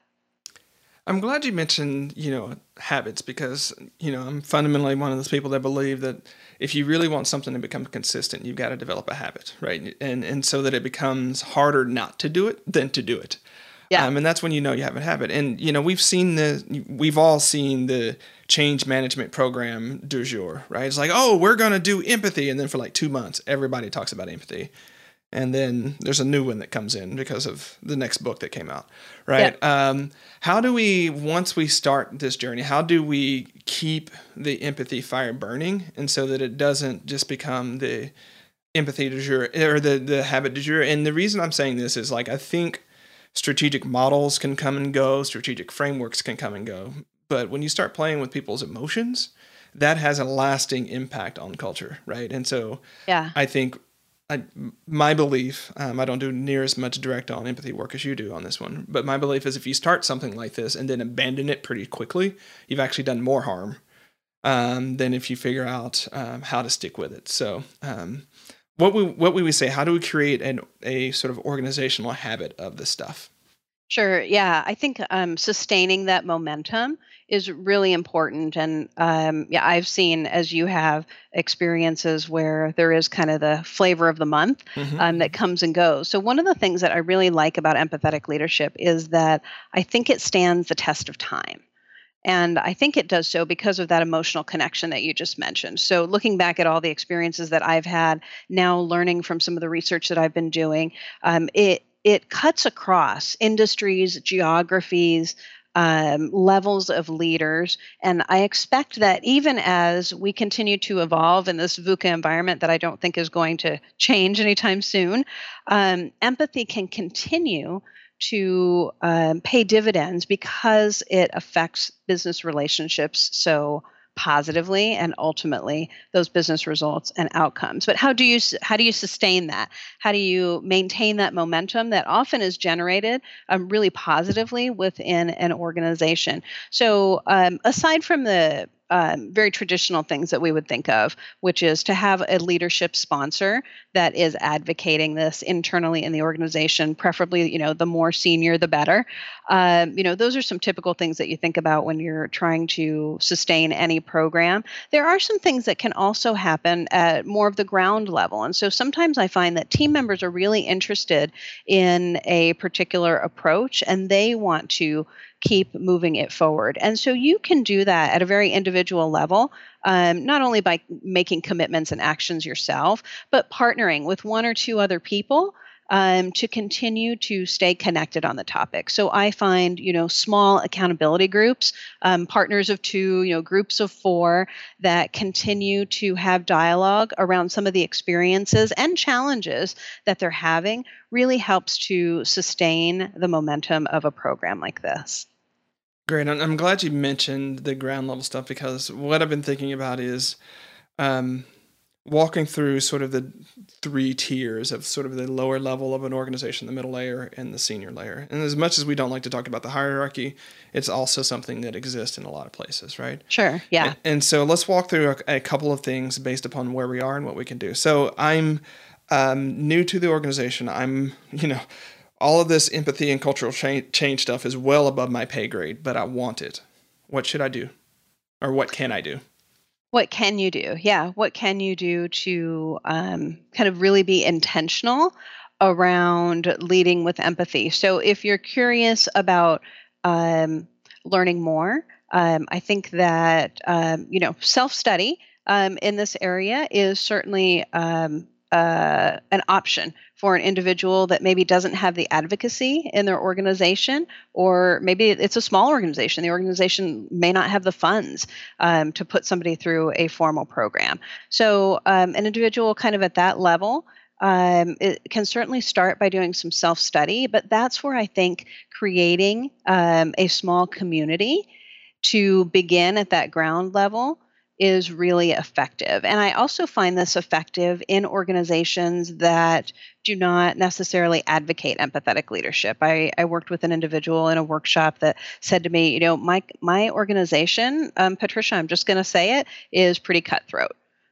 I'm glad you mentioned, you know, habits because, you know, I'm fundamentally one of those people that believe that if you really want something to become consistent, you've got to develop a habit, right? And and so that it becomes harder not to do it than to do it. Yeah Um, and that's when you know you have a habit. And you know, we've seen the we've all seen the change management program du jour, right? It's like, oh, we're gonna do empathy, and then for like two months, everybody talks about empathy. And then there's a new one that comes in because of the next book that came out, right? Um, how do we, once we start this journey, how do we keep the empathy fire burning, and so that it doesn't just become the empathy du jour or the the habit du jour? And the reason I'm saying this is like I think strategic models can come and go, strategic frameworks can come and go. But when you start playing with people's emotions, that has a lasting impact on culture, right? And so yeah I think I, my belief, um, I don't do near as much direct on empathy work as you do on this one, but my belief is if you start something like this and then abandon it pretty quickly, you've actually done more harm um, than if you figure out um, how to stick with it. So, um, what we what we would say, how do we create an a sort of organizational habit of this stuff? Sure. Yeah, I think um, sustaining that momentum is really important. And um, yeah, I've seen as you have experiences where there is kind of the flavor of the month hmm um, that comes and goes. So, one of the things that I really like about empathetic leadership is that I think it stands the test of time. And I think it does so because of that emotional connection that you just mentioned. So, looking back at all the experiences that I've had, now learning from some of the research that I've been doing, um, it it cuts across industries, geographies, um, levels of leaders. And I expect that even as we continue to evolve in this VUCA environment that I don't think is going to change anytime soon, um, empathy can continue to um, pay dividends because it affects business relationships so positively and ultimately those business results and outcomes. But how do you how do you sustain that? How do you maintain that momentum that often is generated um, really positively within an organization? So um, aside from the um, very traditional things that we would think of, which is to have a leadership sponsor that is advocating this internally in the organization, preferably, you know, the more senior, the better. Um, you know, those are some typical things that you think about when you're trying to sustain any program. There are some things that can also happen at more of the ground level. And so sometimes I find that team members are really interested in a particular approach and they want to keep moving it forward. And so you can do that at a very individual level, um, not only by making commitments and actions yourself, but partnering with one or two other people. Um, to continue to stay connected on the topic. So I find, you know, small accountability groups, um, partners of two, you know, groups of four that continue to have dialogue around some of the experiences and challenges that they're having really helps to sustain the momentum of a program like this. Great. I'm I'm glad you mentioned the ground level stuff because what I've been thinking about is um, walking through sort of the three tiers of sort of the lower level of an organization, the middle layer, and the senior layer. And as much as we don't like to talk about the hierarchy, it's also something that exists in a lot of places, right? Sure. Yeah. And, and so let's walk through a, a, couple of things based upon where we are and what we can do. So I'm um, new to the organization. I'm, you know, all of this empathy and cultural change, stuff is well above my pay grade, but I want it. What should I do? Or what can I do? what can you do? Yeah, what can you do to um, kind of really be intentional around leading with empathy? So, if you're curious about um, learning more, um, I think that um, you know self study um, in this area is certainly um, uh, an option for an individual that maybe doesn't have the advocacy in their organization, or maybe it's a small organization. The organization may not have the funds um, to put somebody through a formal program. So, um, an individual kind of at that level. Um, it can certainly start by doing some self study, but that's where I think creating um, a small community to begin at that ground level is really effective. And I also find this effective in organizations that do not necessarily advocate empathetic leadership. I, I worked with an individual in a workshop that said to me, you know, my my organization, um, Patricia, I'm just going to say it, is pretty cutthroat.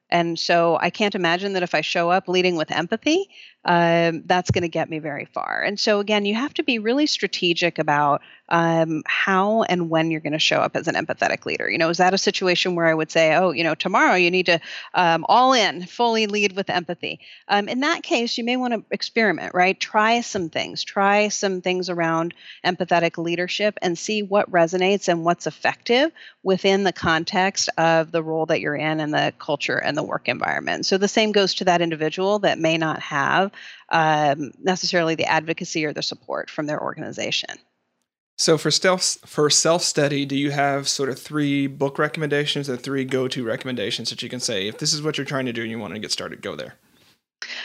And so I can't imagine that if I show up leading with empathy, um, that's going to get me very far. And so, again, you have to be really strategic about um, how and when you're going to show up as an empathetic leader. You know, is that a situation where I would say, oh, you know, tomorrow you need to um, all in, fully lead with empathy? Um, in that case, you may want to experiment, right? Try some things, try some things around empathetic leadership and see what resonates and what's effective within the context of the role that you're in and the culture and the work environment. So the same goes to that individual that may not have um, necessarily the advocacy or the support from their organization. So for self for self study, do you have sort of three book recommendations or three go to recommendations that you can say if this is what you're trying to do and you want to get started, go there?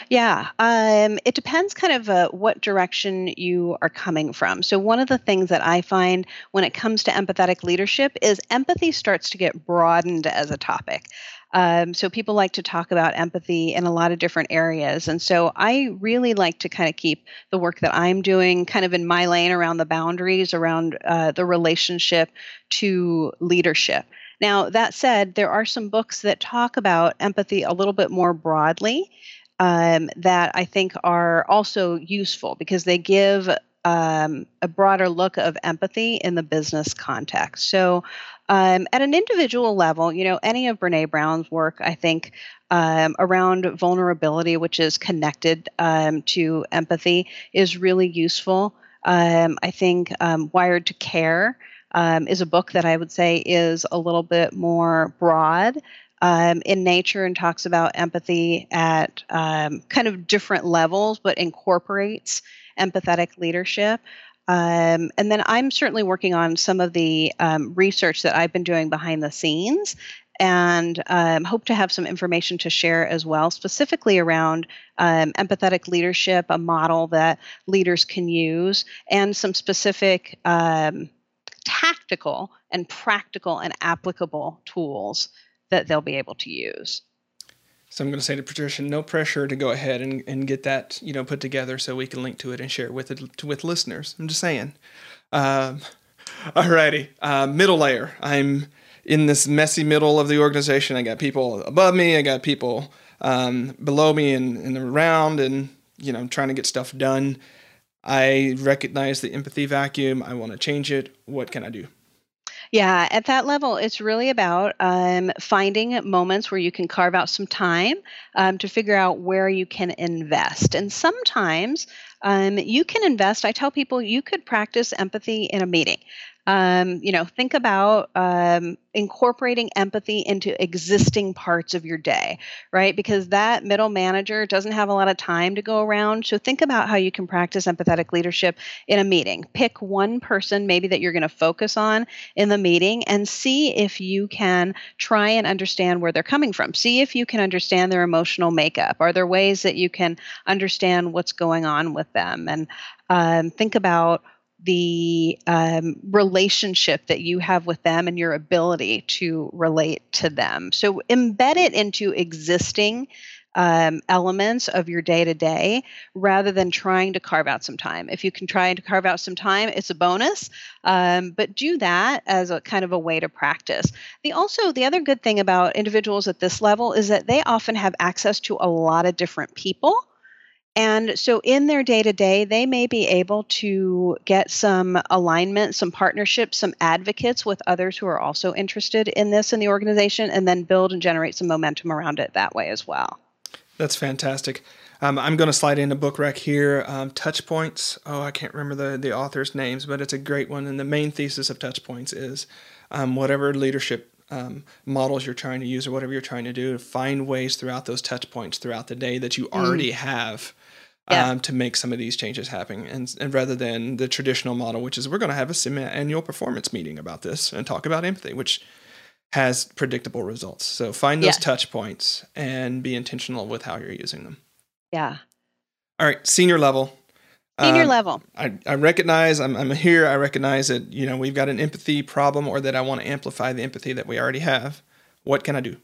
Yeah, um, it depends kind of uh, what direction you are coming from. So, one of the things that I find when it comes to empathetic leadership is empathy starts to get broadened as a topic. Um, so people like to talk about empathy in a lot of different areas. And so I really like to kind of keep the work that I'm doing kind of in my lane around the boundaries, around uh, the relationship to leadership. Now, that said, there are some books that talk about empathy a little bit more broadly. Um, that I think are also useful because they give um, a broader look of empathy in the business context. So, um, at an individual level, you know, any of Brene Brown's work, I think, um, around vulnerability, which is connected um, to empathy, is really useful. Um, I think um, Wired to Care um, is a book that I would say is a little bit more broad. in nature and talks about empathy at kind of different levels, but incorporates empathetic leadership. Um, and then I'm certainly working on some of the um, research that I've been doing behind the scenes and um, hope to have some information to share as well, specifically around um, empathetic leadership, a model that leaders can use, and some specific um, tactical and practical and applicable tools that they'll be able to use. So I'm going to say to Patricia, no pressure to go ahead and, and get that you know put together so we can link to it and share it with it, with listeners. I'm just saying. Um, alrighty, uh, middle layer. I'm in this messy middle of the organization. I got people above me. I got people um, below me and, and around, and you know, trying to get stuff done. I recognize the empathy vacuum. I want to change it. What can I do? Yeah, at that level, it's really about um, finding moments where you can carve out some time um, to figure out where you can invest. And sometimes um, you can invest. I tell people you could practice empathy in a meeting. Um, you know, think about um, incorporating empathy into existing parts of your day, right? Because that middle manager doesn't have a lot of time to go around. So think about how you can practice empathetic leadership in a meeting. Pick one person maybe that you're going to focus on in the meeting and see if you can try and understand where they're coming from. See if you can understand their emotional makeup. Are there ways that you can understand what's going on with them? And um, think about the um, relationship that you have with them and your ability to relate to them. So embed it into existing um, elements of your day to day rather than trying to carve out some time. If you can try to carve out some time, it's a bonus, um, but do that as a kind of a way to practice. The also the other good thing about individuals at this level is that they often have access to a lot of different people. And so, in their day to day, they may be able to get some alignment, some partnerships, some advocates with others who are also interested in this in the organization, and then build and generate some momentum around it that way as well. That's fantastic. Um, I'm going to slide in a book rec here. Um, Touch Points. Oh, I can't remember the, the author's names, but it's a great one. And the main thesis of Touch Points is um, whatever leadership um, models you're trying to use or whatever you're trying to do, find ways throughout those touch points throughout the day that you mm. already have yeah. um, to make some of these changes happen. And, and rather than the traditional model, which is we're going to have a semi-annual performance meeting about this and talk about empathy, which has predictable results. So find those touch points and be intentional with how you're using them. Yeah. All right, senior level. Senior um, level. I, I recognize I'm, I'm here. I recognize that you know we've got an empathy problem, or that I want to amplify the empathy that we already have. What can I do?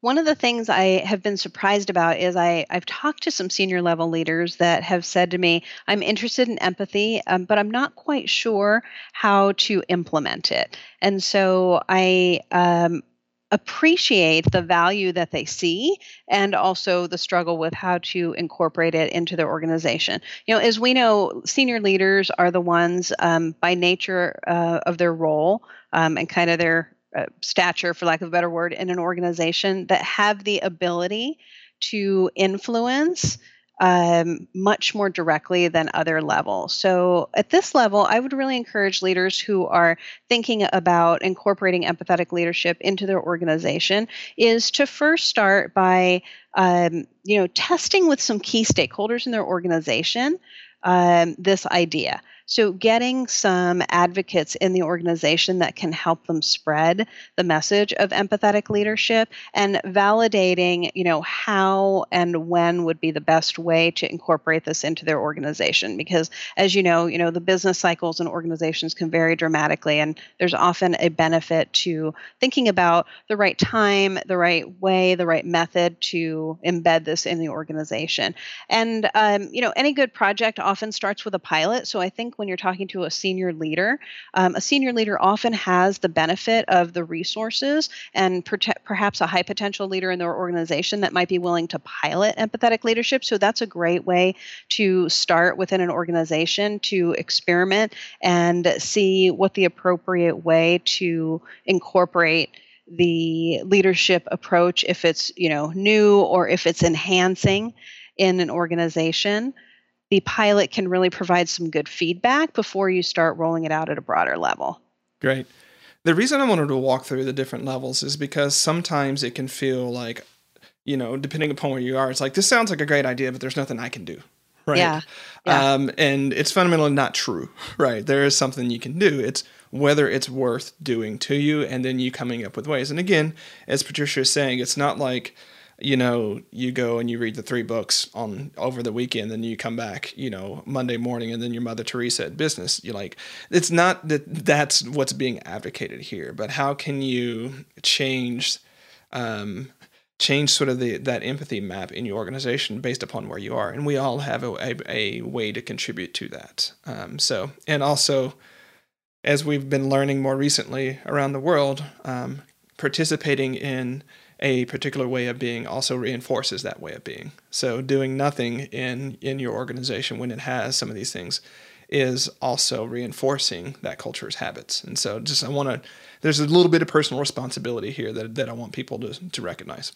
one of the things I have been surprised about is I, I've talked to some senior level leaders that have said to me, I'm interested in empathy, um, but I'm not quite sure how to implement it. And so I um, appreciate the value that they see and also the struggle with how to incorporate it into their organization. You know, as we know, senior leaders are the ones um, by nature uh, of their role um, and kind of their uh, stature, for lack of a better word, in an organization that have the ability to influence um, much more directly than other levels. So, at this level, I would really encourage leaders who are thinking about incorporating empathetic leadership into their organization is to first start by, um, you know, testing with some key stakeholders in their organization um, this idea. So, getting some advocates in the organization that can help them spread the message of empathetic leadership and validating, you know, how and when would be the best way to incorporate this into their organization. Because, as you know, you know, the business cycles and organizations can vary dramatically, and there's often a benefit to thinking about the right time, the right way, the right method to embed this in the organization. And, um, you know, any good project often starts with a pilot. So, I think when you're talking to a senior leader. Um, a senior leader often has the benefit of the resources and perhaps a high potential leader in their organization that might be willing to pilot empathetic leadership. So that's a great way to start within an organization to experiment and see what the appropriate way to incorporate the leadership approach if it's you know new or if it's enhancing in an organization the pilot can really provide some good feedback before you start rolling it out at a broader level. Great. The reason I wanted to walk through the different levels is because sometimes it can feel like, you know, depending upon where you are, it's like, this sounds like a great idea, but there's nothing I can do. Right. Yeah. yeah. Um, and it's fundamentally not true. Right. There is something you can do. It's whether it's worth doing to you and then you coming up with ways. And again, as Patricia is saying, it's not like, you know, you go and you read the three books on over the weekend, then you come back, you know, Monday morning, and then your Mother Teresa at business. You're like, it's not that that's what's being advocated here, but how can you change, um, change sort of the that empathy map in your organization based upon where you are, and we all have a a, a way to contribute to that. Um, so, and also, as we've been learning more recently around the world, um, participating in a particular way of being also reinforces that way of being. So doing nothing in in your organization when it has some of these things is also reinforcing that culture's habits. And so just I want to there's a little bit of personal responsibility here that that I want people to to recognize.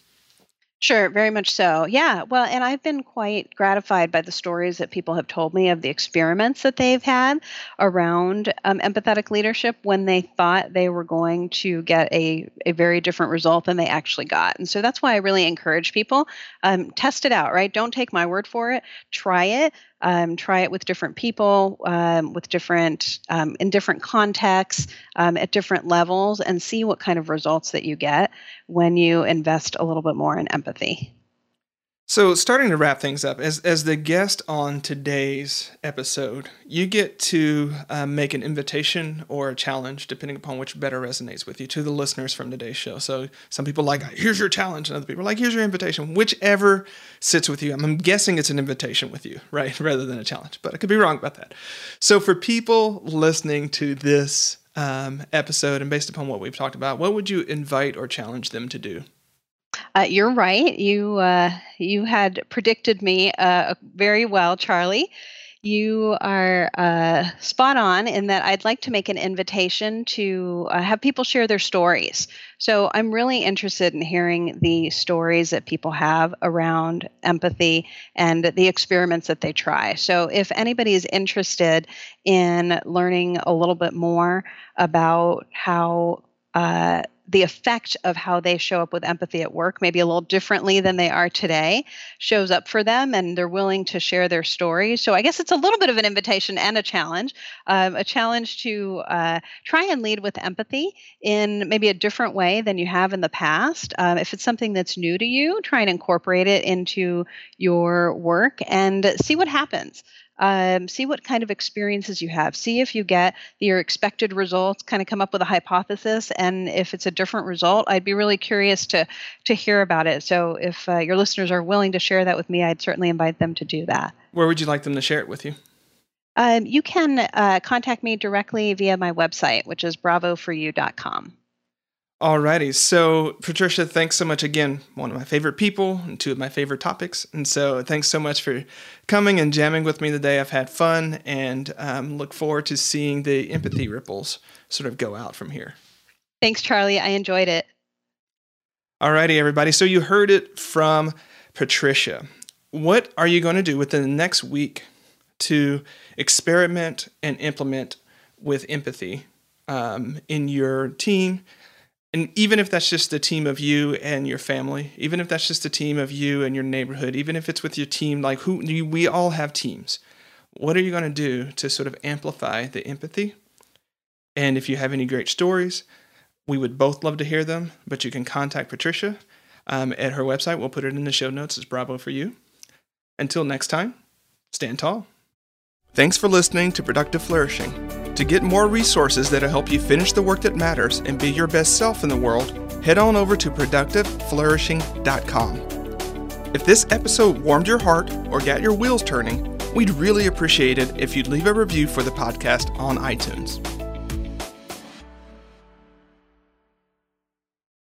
Sure, very much so. Yeah. Well, and I've been quite gratified by the stories that people have told me of the experiments that they've had around um, empathetic leadership when they thought they were going to get a, a very different result than they actually got. And so that's why I really encourage people um, test it out, right? Don't take my word for it. Try it um, try it with different people, um, with different um, in different contexts, um, at different levels, and see what kind of results that you get when you invest a little bit more in empathy. So, starting to wrap things up, as, as the guest on today's episode, you get to uh, make an invitation or a challenge, depending upon which better resonates with you, to the listeners from today's show. So, some people like, here's your challenge, and other people like, here's your invitation. Whichever sits with you. I'm guessing it's an invitation with you, right? Rather than a challenge, but I could be wrong about that. So, for people listening to this um, episode and based upon what we've talked about, what would you invite or challenge them to do? Uh, you're right. You uh, you had predicted me uh, very well, Charlie. You are uh, spot on in that I'd like to make an invitation to uh, have people share their stories. So I'm really interested in hearing the stories that people have around empathy and the experiments that they try. So if anybody is interested in learning a little bit more about how uh, the effect of how they show up with empathy at work, maybe a little differently than they are today, shows up for them and they're willing to share their stories. So I guess it's a little bit of an invitation and a challenge um, a challenge to uh, try and lead with empathy in maybe a different way than you have in the past. Um, if it's something that's new to you, try and incorporate it into your work and see what happens um, see what kind of experiences you have. See if you get your expected results kind of come up with a hypothesis and if it's a different result i'd be really curious to to hear about it. So if uh, your listeners are willing to share that with me i'd certainly invite them to do that. Where would you like them to share it with you? Um, you can uh, contact me directly via my website which is bravoforyou.com Alrighty, so Patricia, thanks so much again. One of my favorite people and two of my favorite topics, and so thanks so much for coming and jamming with me today. I've had fun and um, look forward to seeing the empathy ripples sort of go out from here. Thanks, Charlie. I enjoyed it. Alrighty, everybody. So you heard it from Patricia. What are you going to do within the next week to experiment and implement with empathy um, in your team? And even if that's just a team of you and your family even if that's just a team of you and your neighborhood even if it's with your team like who we all have teams. What are you going to do to sort of amplify the empathy? And if you have any great stories we would both love to hear them but you can contact patricia um, at her website. We'll put it in the show notes. As bravo for you. Until next time stand tall thanks for listening to productive flourishing to get more resources that'll help you finish the work that matters and be your best self in the world, head on over to productiveflourishing.com. If this episode warmed your heart or got your wheels turning, we'd really appreciate it if you'd leave a review for the podcast on iTunes.